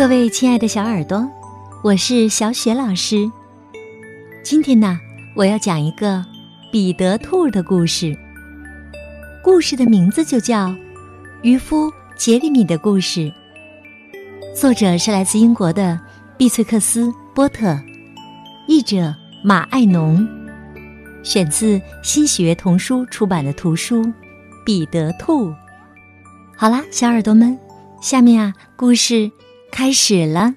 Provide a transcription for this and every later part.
各位亲爱的小耳朵，我是小雪老师。今天呢，我要讲一个彼得兔的故事。故事的名字就叫《渔夫杰里米的故事》。作者是来自英国的碧翠克斯·波特，译者马爱农，选自新学童书出版的图书《彼得兔》。好啦，小耳朵们，下面啊，故事。开始了。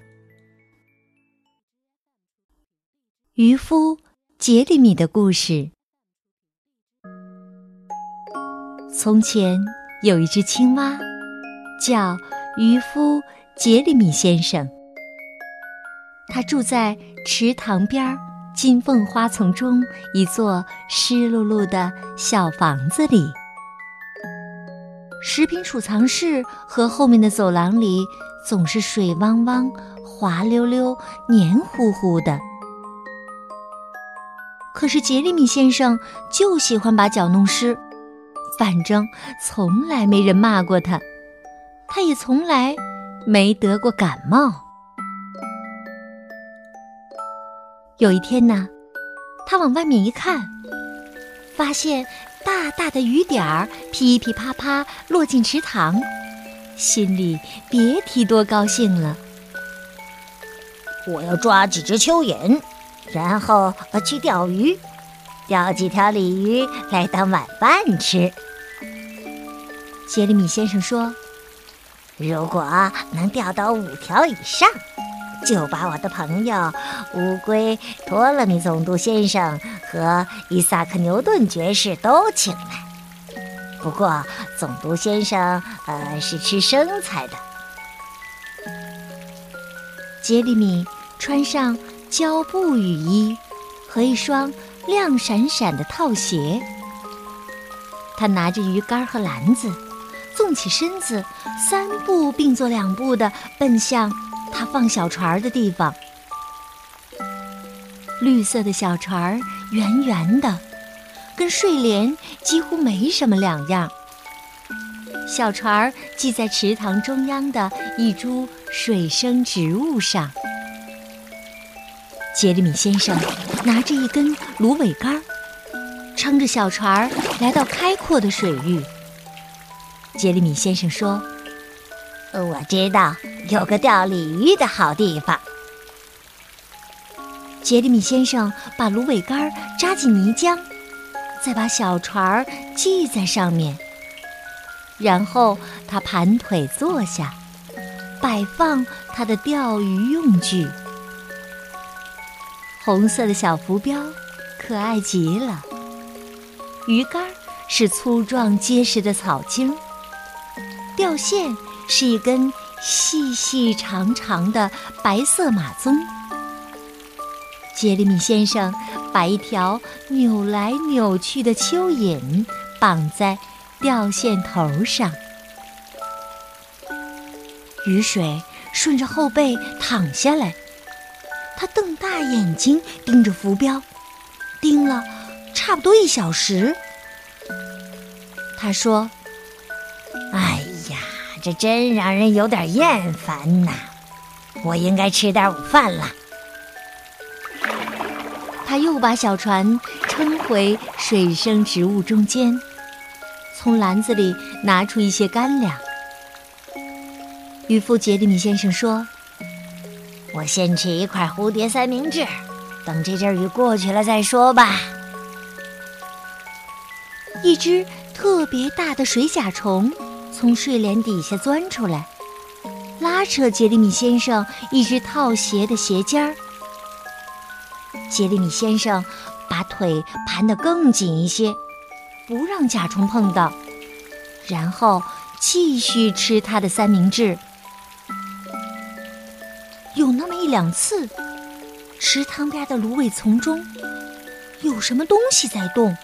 渔夫杰里米的故事。从前有一只青蛙，叫渔夫杰里米先生。他住在池塘边金凤花丛中一座湿漉漉的小房子里。食品储藏室和后面的走廊里。总是水汪汪、滑溜溜、黏糊糊的。可是杰里米先生就喜欢把脚弄湿，反正从来没人骂过他，他也从来没得过感冒。有一天呢，他往外面一看，发现大大的雨点儿噼噼啪啪落进池塘。心里别提多高兴了。我要抓几只蚯蚓，然后去钓鱼，钓几条鲤鱼来当晚饭吃。杰里米先生说：“如果能钓到五条以上，就把我的朋友乌龟托勒米总督先生和伊萨克牛顿爵士都请来。”不过，总督先生，呃，是吃生菜的。杰里米穿上胶布雨衣和一双亮闪闪的套鞋，他拿着鱼竿和篮子，纵起身子，三步并作两步的奔向他放小船的地方。绿色的小船，圆圆的。跟睡莲几乎没什么两样。小船儿系在池塘中央的一株水生植物上。杰里米先生拿着一根芦苇杆，撑着小船儿来到开阔的水域。杰里米先生说：“我知道有个钓鲤鱼的好地方。”杰里米先生把芦苇杆扎进泥浆。再把小船儿系在上面，然后他盘腿坐下，摆放他的钓鱼用具。红色的小浮标，可爱极了。鱼竿是粗壮结实的草茎，钓线是一根细细长长的白色马鬃。杰里米先生。把一条扭来扭去的蚯蚓绑在吊线头上，雨水顺着后背淌下来。他瞪大眼睛盯着浮标，盯了差不多一小时。他说：“哎呀，这真让人有点厌烦呐！我应该吃点午饭了。”他又把小船撑回水生植物中间，从篮子里拿出一些干粮。渔夫杰里米先生说：“我先吃一块蝴蝶三明治，等这阵雨过去了再说吧。”一只特别大的水甲虫从睡莲底下钻出来，拉扯杰里米先生一只套鞋的鞋尖儿。杰里米先生把腿盘得更紧一些，不让甲虫碰到，然后继续吃他的三明治。有那么一两次，池塘边的芦苇丛中有什么东西在动，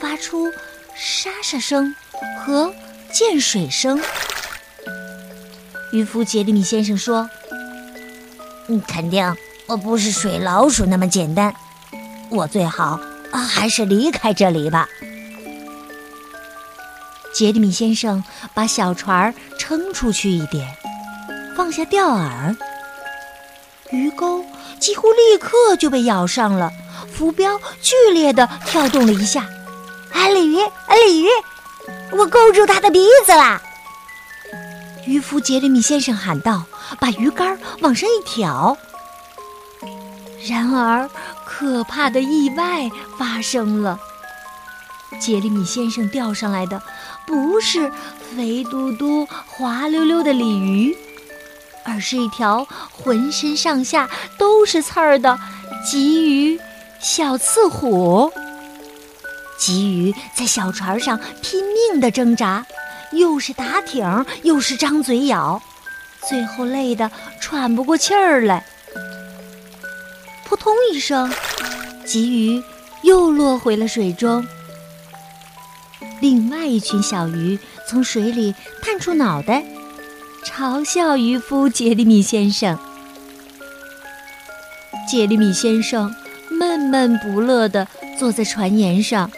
发出沙沙声和溅水声。渔夫杰里米先生说：“嗯，肯定。”我不是水老鼠那么简单，我最好还是离开这里吧。杰里米先生把小船撑出去一点，放下钓饵，鱼钩几乎立刻就被咬上了，浮标剧烈的跳动了一下。啊，鲤鱼，啊，鲤鱼，我勾住它的鼻子了！渔夫杰里米先生喊道，把鱼竿往上一挑。然而，可怕的意外发生了。杰里米先生钓上来的不是肥嘟嘟、滑溜溜的鲤鱼，而是一条浑身上下都是刺儿的鲫鱼小刺虎。鲫鱼在小船上拼命地挣扎，又是打挺，又是张嘴咬，最后累得喘不过气儿来。扑通一声，鲫鱼又落回了水中。另外一群小鱼从水里探出脑袋，嘲笑渔夫杰里米先生。杰里米先生闷闷不乐地坐在船沿上，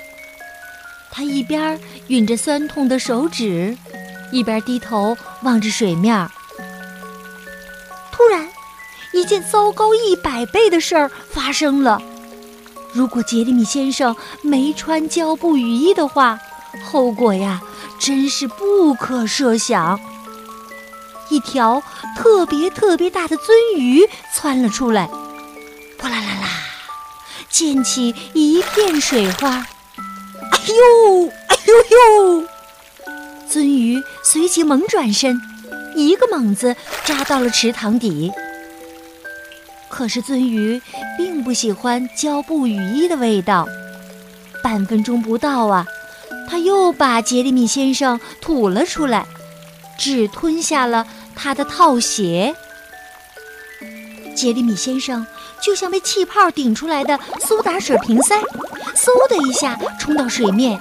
他一边吮着酸痛的手指，一边低头望着水面。突然。一件糟糕一百倍的事儿发生了。如果杰里米先生没穿胶布雨衣的话，后果呀，真是不可设想。一条特别特别大的鳟鱼窜了出来，哗啦啦啦，溅起一片水花。哎呦，哎呦呦！鳟鱼随即猛转身，一个猛子扎到了池塘底。可是鳟鱼并不喜欢胶布雨衣的味道，半分钟不到啊，他又把杰里米先生吐了出来，只吞下了他的套鞋。杰里米先生就像被气泡顶出来的苏打水瓶塞，嗖的一下冲到水面，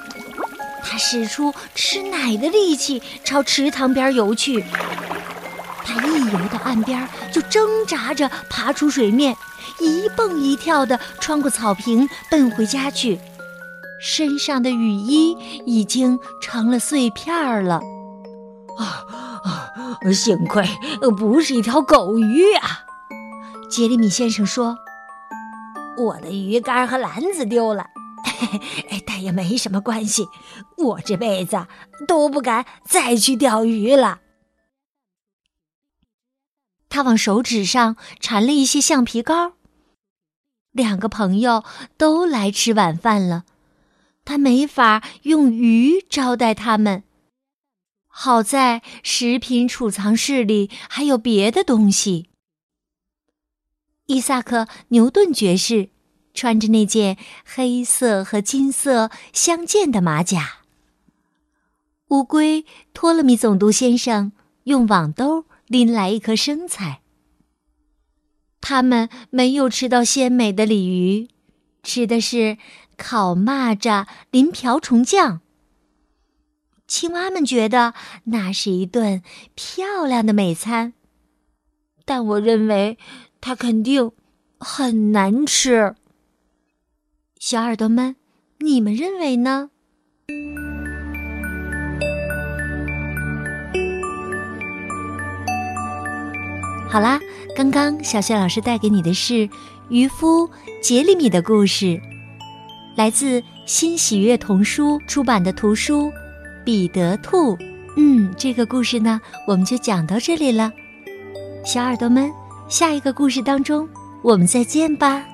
他使出吃奶的力气朝池塘边游去。他一游岸边，就挣扎着爬出水面，一蹦一跳地穿过草坪，奔回家去。身上的雨衣已经成了碎片了。啊啊！幸亏不是一条狗鱼啊！杰里米先生说：“我的鱼竿和篮子丢了，但也没什么关系。我这辈子都不敢再去钓鱼了。”他往手指上缠了一些橡皮膏。两个朋友都来吃晚饭了，他没法用鱼招待他们。好在食品储藏室里还有别的东西。伊萨克·牛顿爵士穿着那件黑色和金色相间的马甲。乌龟托勒密总督先生用网兜。拎来一颗生菜。他们没有吃到鲜美的鲤鱼，吃的是烤蚂蚱淋瓢虫酱。青蛙们觉得那是一顿漂亮的美餐，但我认为它肯定很难吃。小耳朵们，你们认为呢？好啦，刚刚小雪老师带给你的是渔夫杰里米的故事，来自新喜悦童书出版的图书《彼得兔》。嗯，这个故事呢，我们就讲到这里了。小耳朵们，下一个故事当中，我们再见吧。